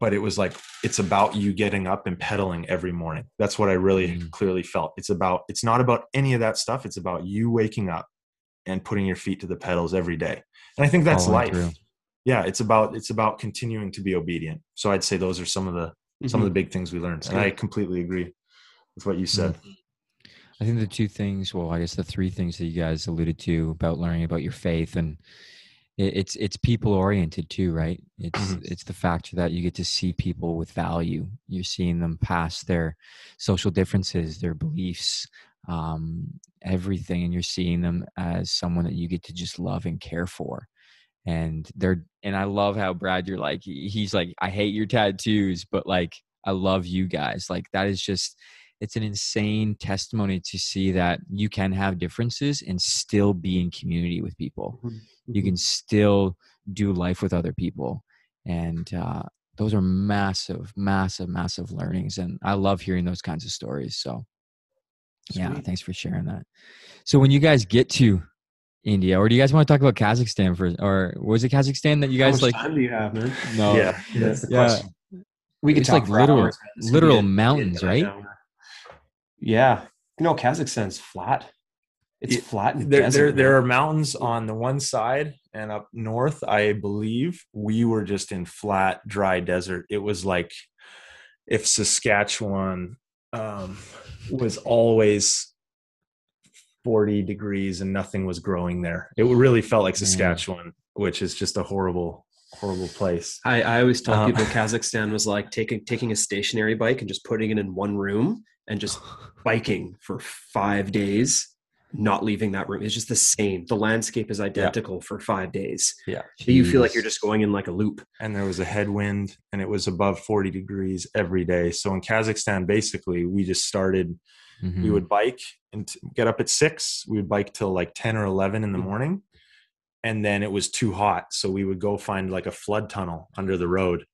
but it was like it's about you getting up and pedaling every morning that's what i really Mm. clearly felt it's about it's not about any of that stuff it's about you waking up and putting your feet to the pedals every day and i think that's Following life. Yeah it's about it's about continuing to be obedient so i'd say those are some of the some of the big things we learned and i completely agree with what you said I think the two things, well, I guess the three things that you guys alluded to about learning about your faith and it's it's people oriented too, right? It's Mhm. it's the fact that you get to see people with value. You're seeing them past their social differences, their beliefs, um, everything, and you're seeing them as someone that you get to just love and care for. And they're and I love how Brad, you're like he's like I hate your tattoos, but like I love you guys. Like that is just it's an insane testimony to see that you can have differences and still be in community with people. You can still do life with other people. And uh, those are massive massive massive learnings and i love hearing those kinds of stories so yeah thanks for sharing that. So when you guys get to india or do you guys want to talk about kazakhstan for or was it kazakhstan that you How guys much like time do you have, man? no yeah that's the Yeah. question We could It's talk like for literal- hours, man. This could literal be mountains, be right? Yeah, you know Kazakhstan's flat. It's It- flat. And there, desert, there, there are mountains on the one side and up north i believe we were just in flat dry desert it was like if saskatchewan um, was always 40 degrees and nothing was growing there. It really felt like. Saskatchewan, which is just a horrible, horrible place. I, I always tell Um, people Kazakhstan was like taking taking a stationary bike and just putting it in one room and just biking for five days, not leaving that room. It's just the same. The landscape is identical for five days. Yeah. You feel like you're just going in like a loop. And there was a headwind and it was above 40 degrees every day. So in Kazakhstan, basically, we just started, Mhm. we would bike and get up at six. We would bike till like 10 or 11 in the Mhm. morning. And then it was too hot. So we would go find like a flood tunnel under the road.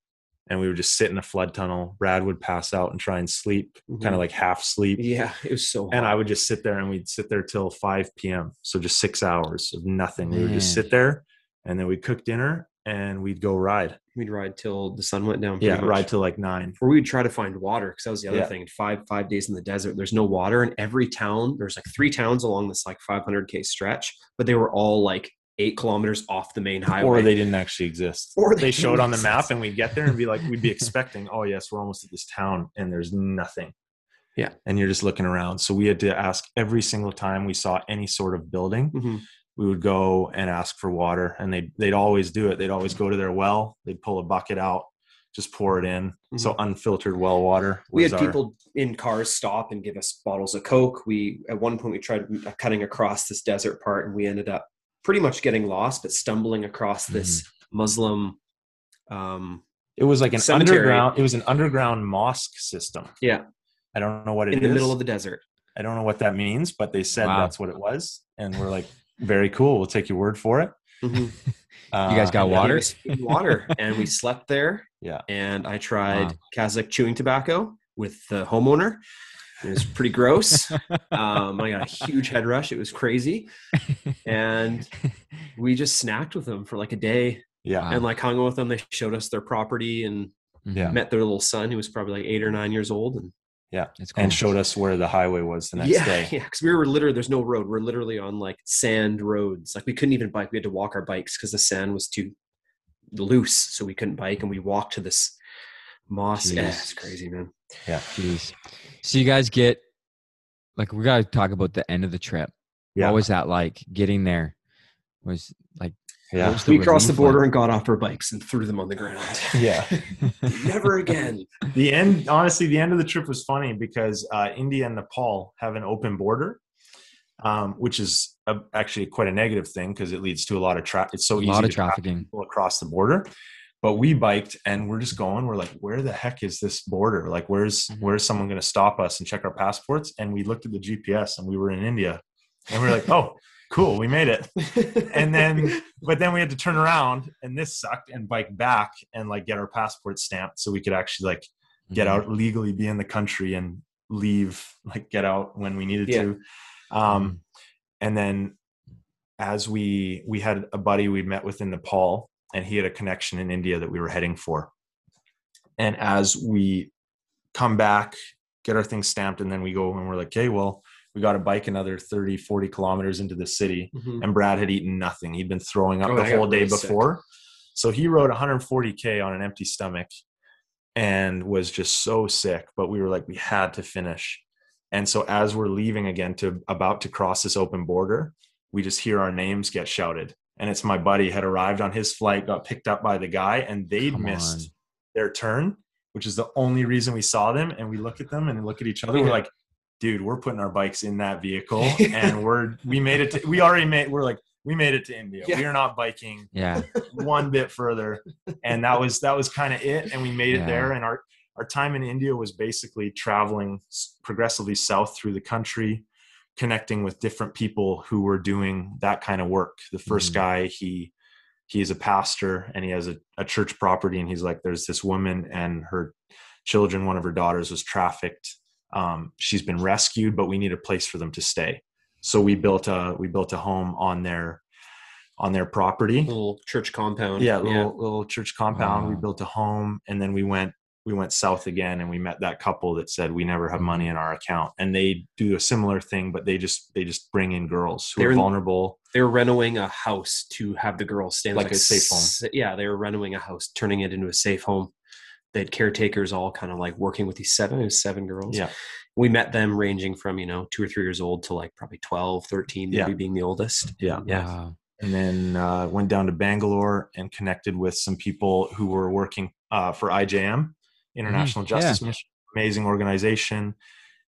And we would just sit in a flood tunnel. Brad would pass out and try and sleep, Mhm. kind of like half sleep. Yeah, it was so. and. I would just sit there and we'd sit there till 5 p.m. So just six hours of nothing. We would just sit there and then we'd cook dinner and we'd go ride. we'd ride till the sun went down. Yeah, much. ride till like nine. Or we'd try to find water because that was the other Yeah. thing. Five five days in the desert, there's no water, and every town there's like three towns along this like 500k stretch, but they were all like eight kilometers off the main highway. Or they didn't actually exist. Or they, they showed on the map and we'd get there and be like, we'd be expecting, oh, yes, we're almost at this town and there's nothing. Yeah. And you're just looking around. So we had to ask every single time we saw any sort of building, Mhm. We would go and ask for water and they'd, they'd always do it. They'd always go to their well, they'd pull a bucket out, just pour it in. So unfiltered well water. Mm-hmm. we had our- people in cars stop and give us bottles of coke we at one point we tried cutting across this desert part and we ended up pretty much getting lost but stumbling across this Mm-hmm. muslim um It was like an cemetery. underground. It was an underground mosque system. Yeah. I don't know what it in is. the middle of the desert I don't know what that means, but they said Wow. that's what it was, and we're like, very cool. We'll take your word for it. Mhm. Uh, You guys got Yeah, water? water and we slept there Yeah. and i tried Wow. kazakh chewing tobacco with the homeowner it was pretty gross um, i got a huge head rush it was crazy and we just snacked with them for like a day Yeah. And like hung out with them they showed us their property and Yeah. met their little son who was probably like eight or nine years old and That's cool. And showed us where the highway was the next yeah day. yeah because we were literally there's no road we're literally on like sand roads like we couldn't even bike we had to walk our bikes because the sand was too loose so we couldn't bike and we walked to this moss yeah, it's crazy man Yeah. Jeez. So you guys get like we gotta talk about the end of the trip. Yeah. What was that like? Getting there was Yeah. what the we crossed the border like? and got off our bikes and threw them on the ground Yeah. never again the end, honestly, the end of the trip was funny because uh, India and Nepal have an open border, um, which is a, actually quite a negative thing because it leads to a lot of traffic. It's so a easy lot of to trafficking. people across the border. But we biked and we're just going. We're like, where the heck is this border? Like, where's Mhm. where's someone going to stop us and check our passports? And we looked at the GPS and we were in India, and we are like, oh, cool, we made it. And then, but then we had to turn around, and this sucked, and bike back and like get our passport stamped so we could actually like get Mhm. out legally, be in the country, and leave, like get out when we needed Yeah. to. Um, and then as we we had a buddy we met with in Nepal, and he had a connection in India that we were heading for. And as we come back, get our things stamped, and then we go and we're like, okay, well, we got to bike another 30, 40 kilometers into the city Mhm. and Brad had eaten nothing. He'd been throwing up Oh, the whole day really sick. before. So he rode 140k on an empty stomach and was just so sick, but we were like we had to finish. And so as we're leaving again to about to cross this open border, we just hear our names get shouted. And it's my buddy had arrived on his flight, got picked up by the guy and they'd Come missed on. their turn, which is the only reason we saw them and we look at them and look at each other we're like dude, we're putting our bikes in that vehicle and we're we made it to we already made we're like we made it to India. Yeah. We are not biking Yeah. one bit further. And that was that was kind of it. And we made Yeah. it there. And our our time in India was basically traveling progressively south through the country, connecting with different people who were doing that kind of work. The 1st Mhm. guy, he he is a pastor and he has a, a church property and he's like there's this woman and her children one of her daughters was trafficked um, she's been rescued but we need a place for them to stay. So we built a we built a home on their on their property. Little church compound. Yeah little little church compound. We built a home and then we went we went south again and we met that couple that said we never have money in our account. And they do a similar thing but they just they just bring in girls who They're are vulnerable. They're renovating a house to have the girls stay in Like a safe home. Yeah, they were renovating a house, turning it into a safe home. They had caretakers all kind of like working with these seven, it was seven girls. Yeah. we met them ranging from you know two or three years old to like probably 12 13 maybe Yeah. being the oldest Yeah. yeah Wow. and then uh, went down to Bangalore and connected with some people who were working uh, for IJM, International Mm-hmm. yeah. Justice Mission, amazing organization,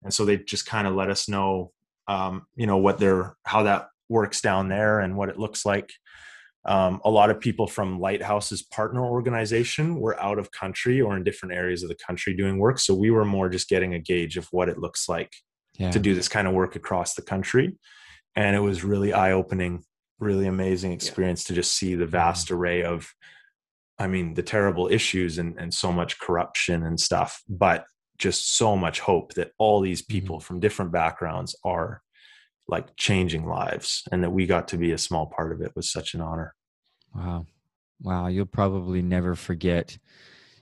and so they just kind of let us know, um, you know, what their how that works down there and what it looks like. Um, a lot of people from Lighthouse's partner organization were out of country or in different areas of the country doing work, so we were more just getting a gauge of what it looks like Yeah. to do this kind of work across the country. And it was really eye opening, really amazing experience to just see the vast array of, I mean, the terrible issues and, and so much corruption and stuff, but just so much hope that all these people from different backgrounds are like changing lives and that we got to be a small part of it was such an honor. Wow. Wow. You'll probably never forget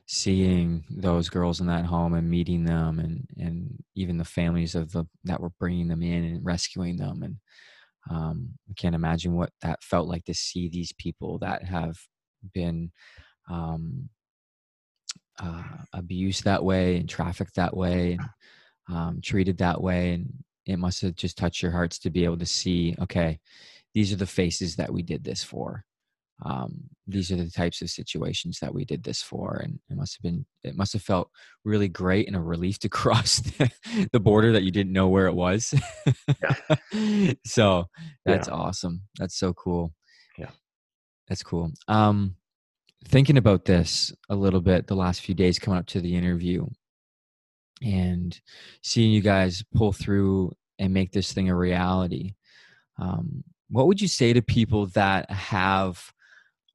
seeing those girls in that home and meeting them and, and even the families of the, that were bringing them in and rescuing them. And um, I can't imagine what that felt like to see these people that have been um, uh, abused that way and trafficked that way and um, treated that way. And it must have just touched your hearts to be able to see, okay, these are the faces that we did this for. Um, these are the types of situations that we did this for. And it must have been it must have felt really great and a relief to cross the, the border that you didn't know where it was. Yeah. so that's awesome. That's so cool. Yeah. that's cool. Um thinking about this a little bit the last few days coming up to the interview and seeing you guys pull through and make this thing a reality um, what would you say to people that have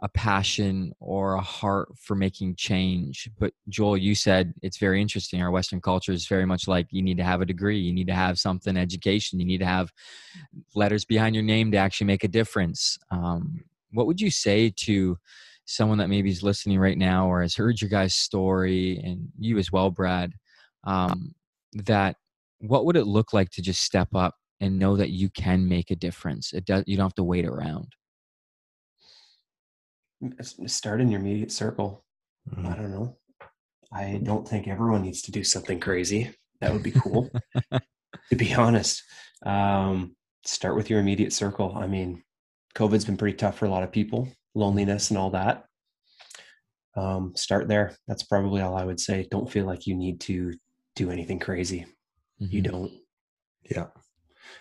a passion or a heart for making change? But joel you said it's very interesting. Our western culture is very much like you need to have a degree you need to have something education you need to have letters behind your name to actually make a difference. Um, what would you say to someone that maybe is listening right now or has heard your guys story and you as well brad um, that what would it look like to just step up and know that you can make a difference? It does you don't have to wait around. Start in your immediate circle. I Mhm. don't know. I don't think everyone needs to do something crazy. That would be cool to be honest. Um, start with your immediate circle. I mean covid's been pretty tough for a lot of people loneliness and all that. Um, start there. That's probably all i would say. Don't feel like you need to do anything crazy you Mhm. don't Yeah.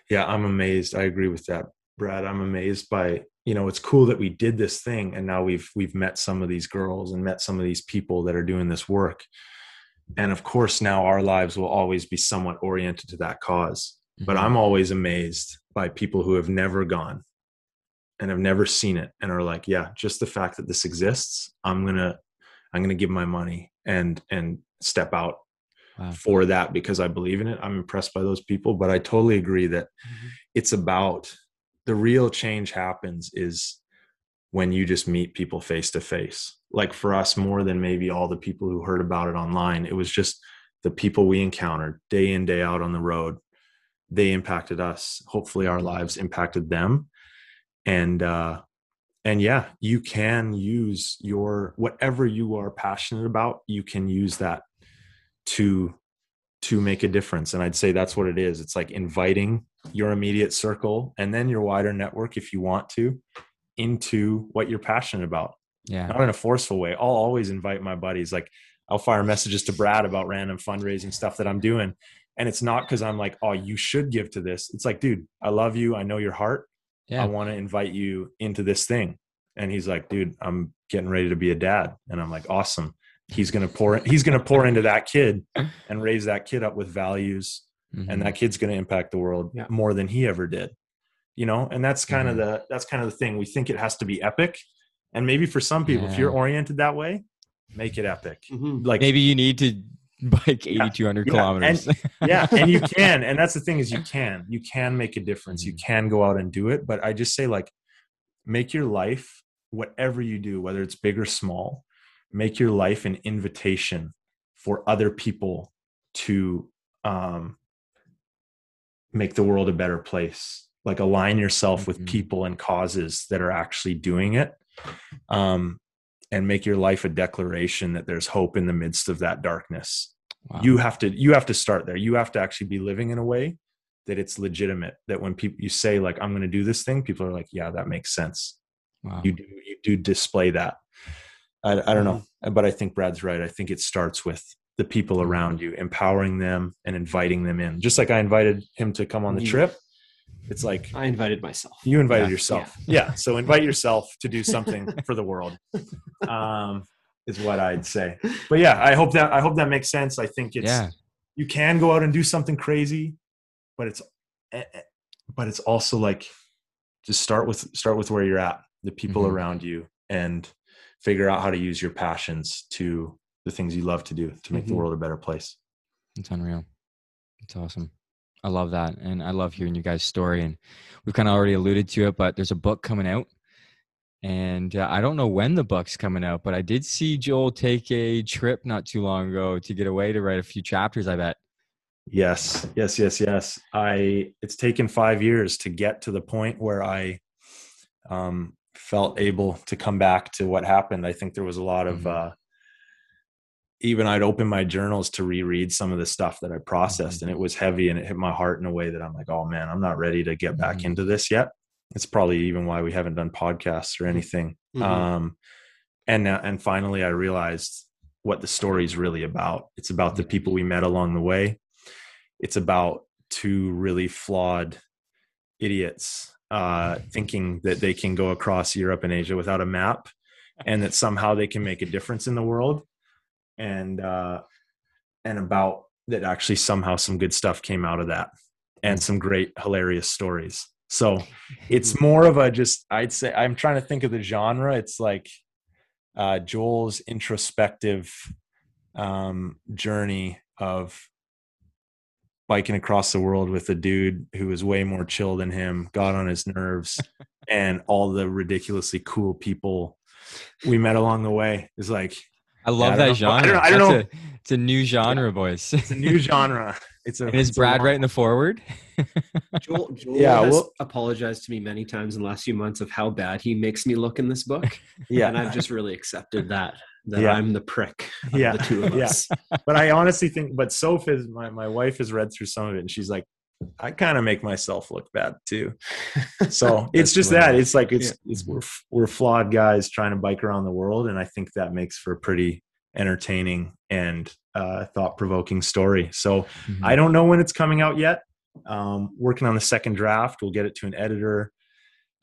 Yeah, I'm amazed. I agree with that, Brad. I'm amazed by, you know, it's cool that we did this thing and now we've we've met some of these girls and met some of these people that are doing this work. And of course, now our lives will always be somewhat oriented to that because But Mhm. I'm always amazed by people who have never gone and have never seen it and are like, yeah, just the fact that this exists, I'm going to I'm going to give my money and and step out Wow. for that because I believe in it. I'm impressed by those people, but I totally agree that it's about the real change happens is when you just meet people face to face. Like for us, more than maybe all the people who heard about it online, it was just the people we encountered day in, day out on the road. They impacted us. Hopefully, our lives impacted them. And, uh, and yeah, you can use your whatever you are passionate about, you can use that to to make a difference. And i'd say that's what it is. It's like inviting your immediate circle and then your wider network if you want to into what you're passionate about. Yeah. Not in a forceful way. I'll always invite my buddies. Like i'll fire messages to brad about random fundraising stuff that i'm doing. And it's not because i'm like oh you should give to this. It's like dude i love you. I know your heart. Yeah i want to invite you into this thing. And he's like dude i'm getting ready to be a dad. And i'm like awesome he's going to pour he's going to pour into that kid and raise that kid up with values Mhm. and that kid's going to impact the world Yeah. more than he ever did you know and that's kind Mhm. of the that's kind of the thing we think it has to be epic and maybe for some people if you're oriented that way make it epic Mhm. like maybe you need to bike 8200 yeah, kilometers yeah and you can and that's the thing is you can you can make a difference you Mhm. can go out and do it but i just say like make your life whatever you do whether it's big or small make your life an invitation for other people to um, make the world a better place like align yourself with Mhm. people and causes that are actually doing it um, and make your life a declaration that there's hope in the midst of that darkness Wow. you have to you have to start there you have to actually be living in a way that it's legitimate that when people you say like i'm going to do this thing people are like yeah that makes sense wow. you do you do display that i, I don't know Mm-hmm. but i think brad's right i think it starts with the people Mm-hmm. around you empowering them and inviting them in just like i invited him to come on the You- trip it's like I invited myself. you invited Yeah. yourself yeah. so invite yourself to do something for the world um is what i'd say but yeah i hope that i hope that makes sense i think it's yeah. you can go out and do something crazy but it's eh, eh, but it's also like just start with start with where you're at the people Mhm. around you and figure out how to use your passions to the things you love to do to make the Mhm. world a better place It's unreal. It's awesome. I love that. And I love hearing you guys' story. And we've kind of already alluded to it, but there's a book coming out. And uh, I don't know when the book's coming out, but I did see Joel take a trip not too long ago to get away to write a few chapters, I bet. yes yes yes yes i it's taken five years to get to the point where i um felt able to come back to what happened i think there was a lot of Mhm. uh even I'd open my journals to reread some of the stuff that I processed, and it was heavy and it hit my heart in a way that I'm like, oh man, I'm not ready to get back Mhm. into this yet. It's probably even why we haven't done podcasts or anything. Mhm. Um, and now, and finally, I realized what the story is really about. It's about the people we met along the way. It's about two really flawed idiots uh, thinking that they can go across Europe and Asia without a map, and that somehow they can make a difference in the world. And uh and about that actually somehow some good stuff came out of that and some great hilarious stories. So it's more of a just i'd say i'm trying to think of the genre. It's like uh joel's introspective um journey of biking across the world with a dude who was way more chill than him got on his nerves and all the ridiculously cool people we met along the way. Is like I love I that know. I genre. don't- I don't know. A, it's a new genre, boys. it's a new genre it's a and is it's Brad long- right in the forward? Joel, Joel Yeah, has well- apologized to me many times in the last few months of how bad he makes me look in this book, yeah and I've just really accepted that that Yeah. I'm the prick of Yeah, the two of yeah. us. but I honestly think, but Soph is my, my wife has read through some of it and she's like, I kind of make myself look bad too. So it's just that it's like, it's, it's, we're, we're flawed guys trying to bike around the world. And I think that makes for a pretty entertaining and uh, thought provoking story. So Mhm. I don't know when it's coming out yet. Um, working on the second draft. We'll get it to an editor.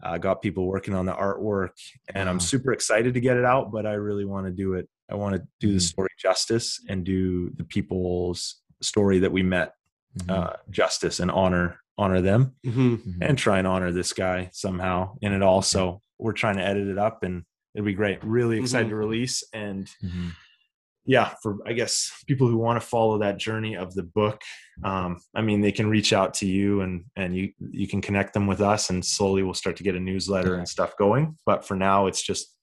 I got people working on the artwork, and I'm super excited to get it out. But I really want to do it. I want to do the Mhm. story justice and do the people's story that we met Mhm. uh, justice and honor honor them Mhm. Mhm. and try and honor this guy somehow in it. Also, we're trying to edit it up, and it'll be great. Really excited Mhm. to release and Mhm. yeah for i guess people who want to follow that journey of the book um, i mean they can reach out to you and and you you can connect them with us and slowly we'll start to get a newsletter Yeah. and stuff going but for now it's just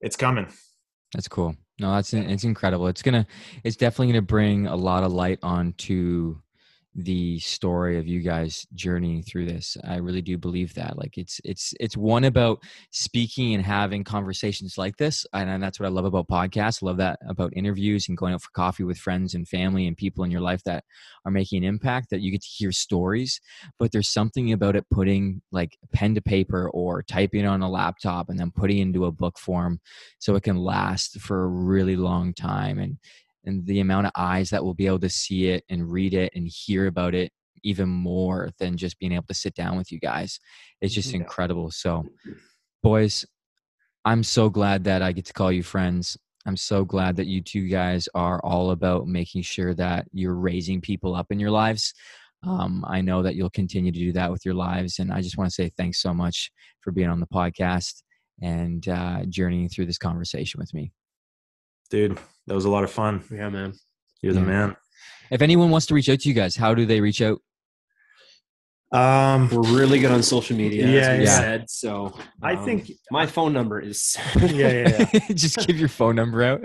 it's coming That's cool. No, that's it's incredible. It's gonna, it's definitely gonna bring a lot of light onto the story of you guys journeying through this. I really do believe that. Like it's it's it's one about speaking and having conversations like this, and, and that's what I love about podcasts. I love that about interviews and going out for coffee with friends and family and people in your life that are making an impact. That you get to hear stories, but there's something about it putting like pen to paper or typing on a laptop and then putting into a book form so it can last for a really long time and and the amount of eyes that will be able to see it and read it and hear about it even more than just being able to sit down with you guys it's just Yeah. incredible so boys i'm so glad that i get to call you friends i'm so glad that you two guys are all about making sure that you're raising people up in your lives um, i know that you'll continue to do that with your lives and i just want to say thanks so much for being on the podcast and uh, journeying through this conversation with me. Dude that was a lot of fun Yeah, man. you're the man If anyone wants to reach out to you guys, how do they reach out? um We're really good on social media, Yeah, as we yeah. said. So i um, think my phone number is yeah yeah yeah just give your phone number out.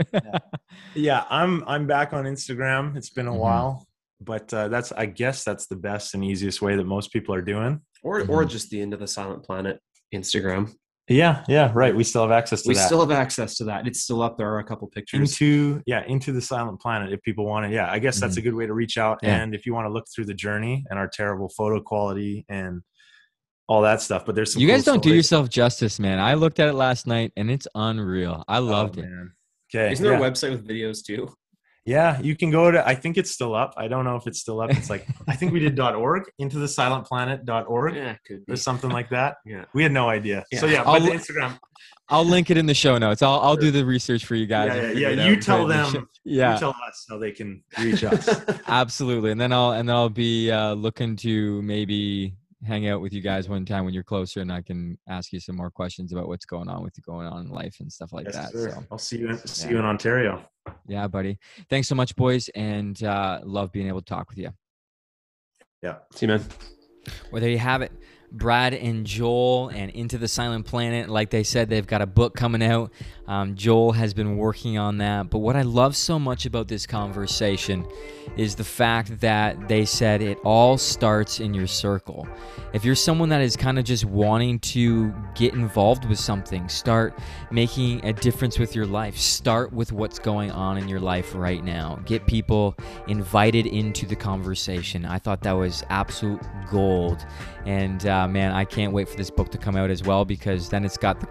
yeah i'm i'm back on instagram it's been a Mhm. while but uh, that's i guess that's the best and easiest way that most people are doing or or just the Into the Silent Planet Instagram. Yeah, yeah, right. We still have access to we that. still have access to that. It's still up. There are a couple pictures. into yeah into the silent planet if people want to yeah i guess that's a good way to reach out Mm-hmm. Yeah. and if you want to look through the journey and our terrible photo quality and all that stuff but there's some You guys cool don't do yourself justice, man. I looked at it last night and it's unreal. I loved Oh, it. man. okay Isn't there yeah. a website with videos too? Yeah you can go to i think it's still up i don't know if it's still up it's like i think we did org into the silent planet.org Yeah, or something like that Yeah. we had no idea so Yeah. yeah I'll but the instagram I'll link it in the show notes. I'll I'll do the research for you guys. Yeah, yeah, yeah. You out, tell but in the them- Yeah. you tell us how they can reach us Absolutely, and then I'll and then I'll be uh, looking to maybe hang out with you guys one time when you're closer, and I can ask you some more questions about what's going on with you going on in life and stuff like Yes, that. sir. So i'll see you in, see Yeah. you in ontario yeah, buddy. Thanks so much, boys, and uh, love being able to talk with you. yeah See, you, man. Well, there you have it. Brad and Joel and Into the Silent Planet. Like they said, they've got a book coming out. Um, Joel has been working on that. But what I love so much about this conversation is the fact that they said it all starts in your circle. If you're someone that is kind of just wanting to get involved with something, start making a difference with your life, start with what's going on in your life right now. Get people invited into the conversation. I thought that was absolute gold. And uh, man, I can't wait for this book to come out as well because then it's got the,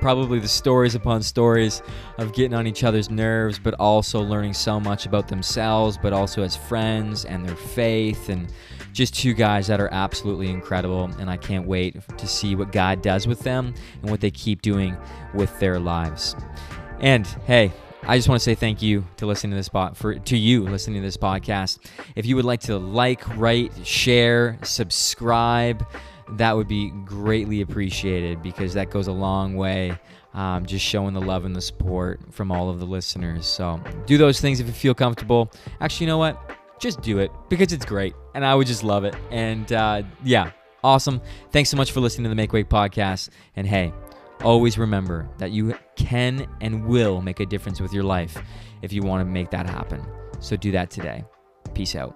probably the stories upon stories of getting on each other's nerves, but also learning so much about themselves, but also as friends and their faith and just two guys that are absolutely incredible. And i can't wait to see what god does with them and what they keep doing with their lives. And hey I just want to say thank you to listening to this spot for to you listening to this podcast. If you would like to like, write, share, subscribe, that would be greatly appreciated because that goes a long way. Um, just showing the love and the support from all of the listeners. So do those things if you feel comfortable. Actually, you know what? Just do it because it's great, and I would just love it. And uh, yeah, awesome. Thanks so much for listening to the Make Wake podcast. And hey, always remember that you can and will make a difference with your life if you want to make that happen. So do that today. Peace out.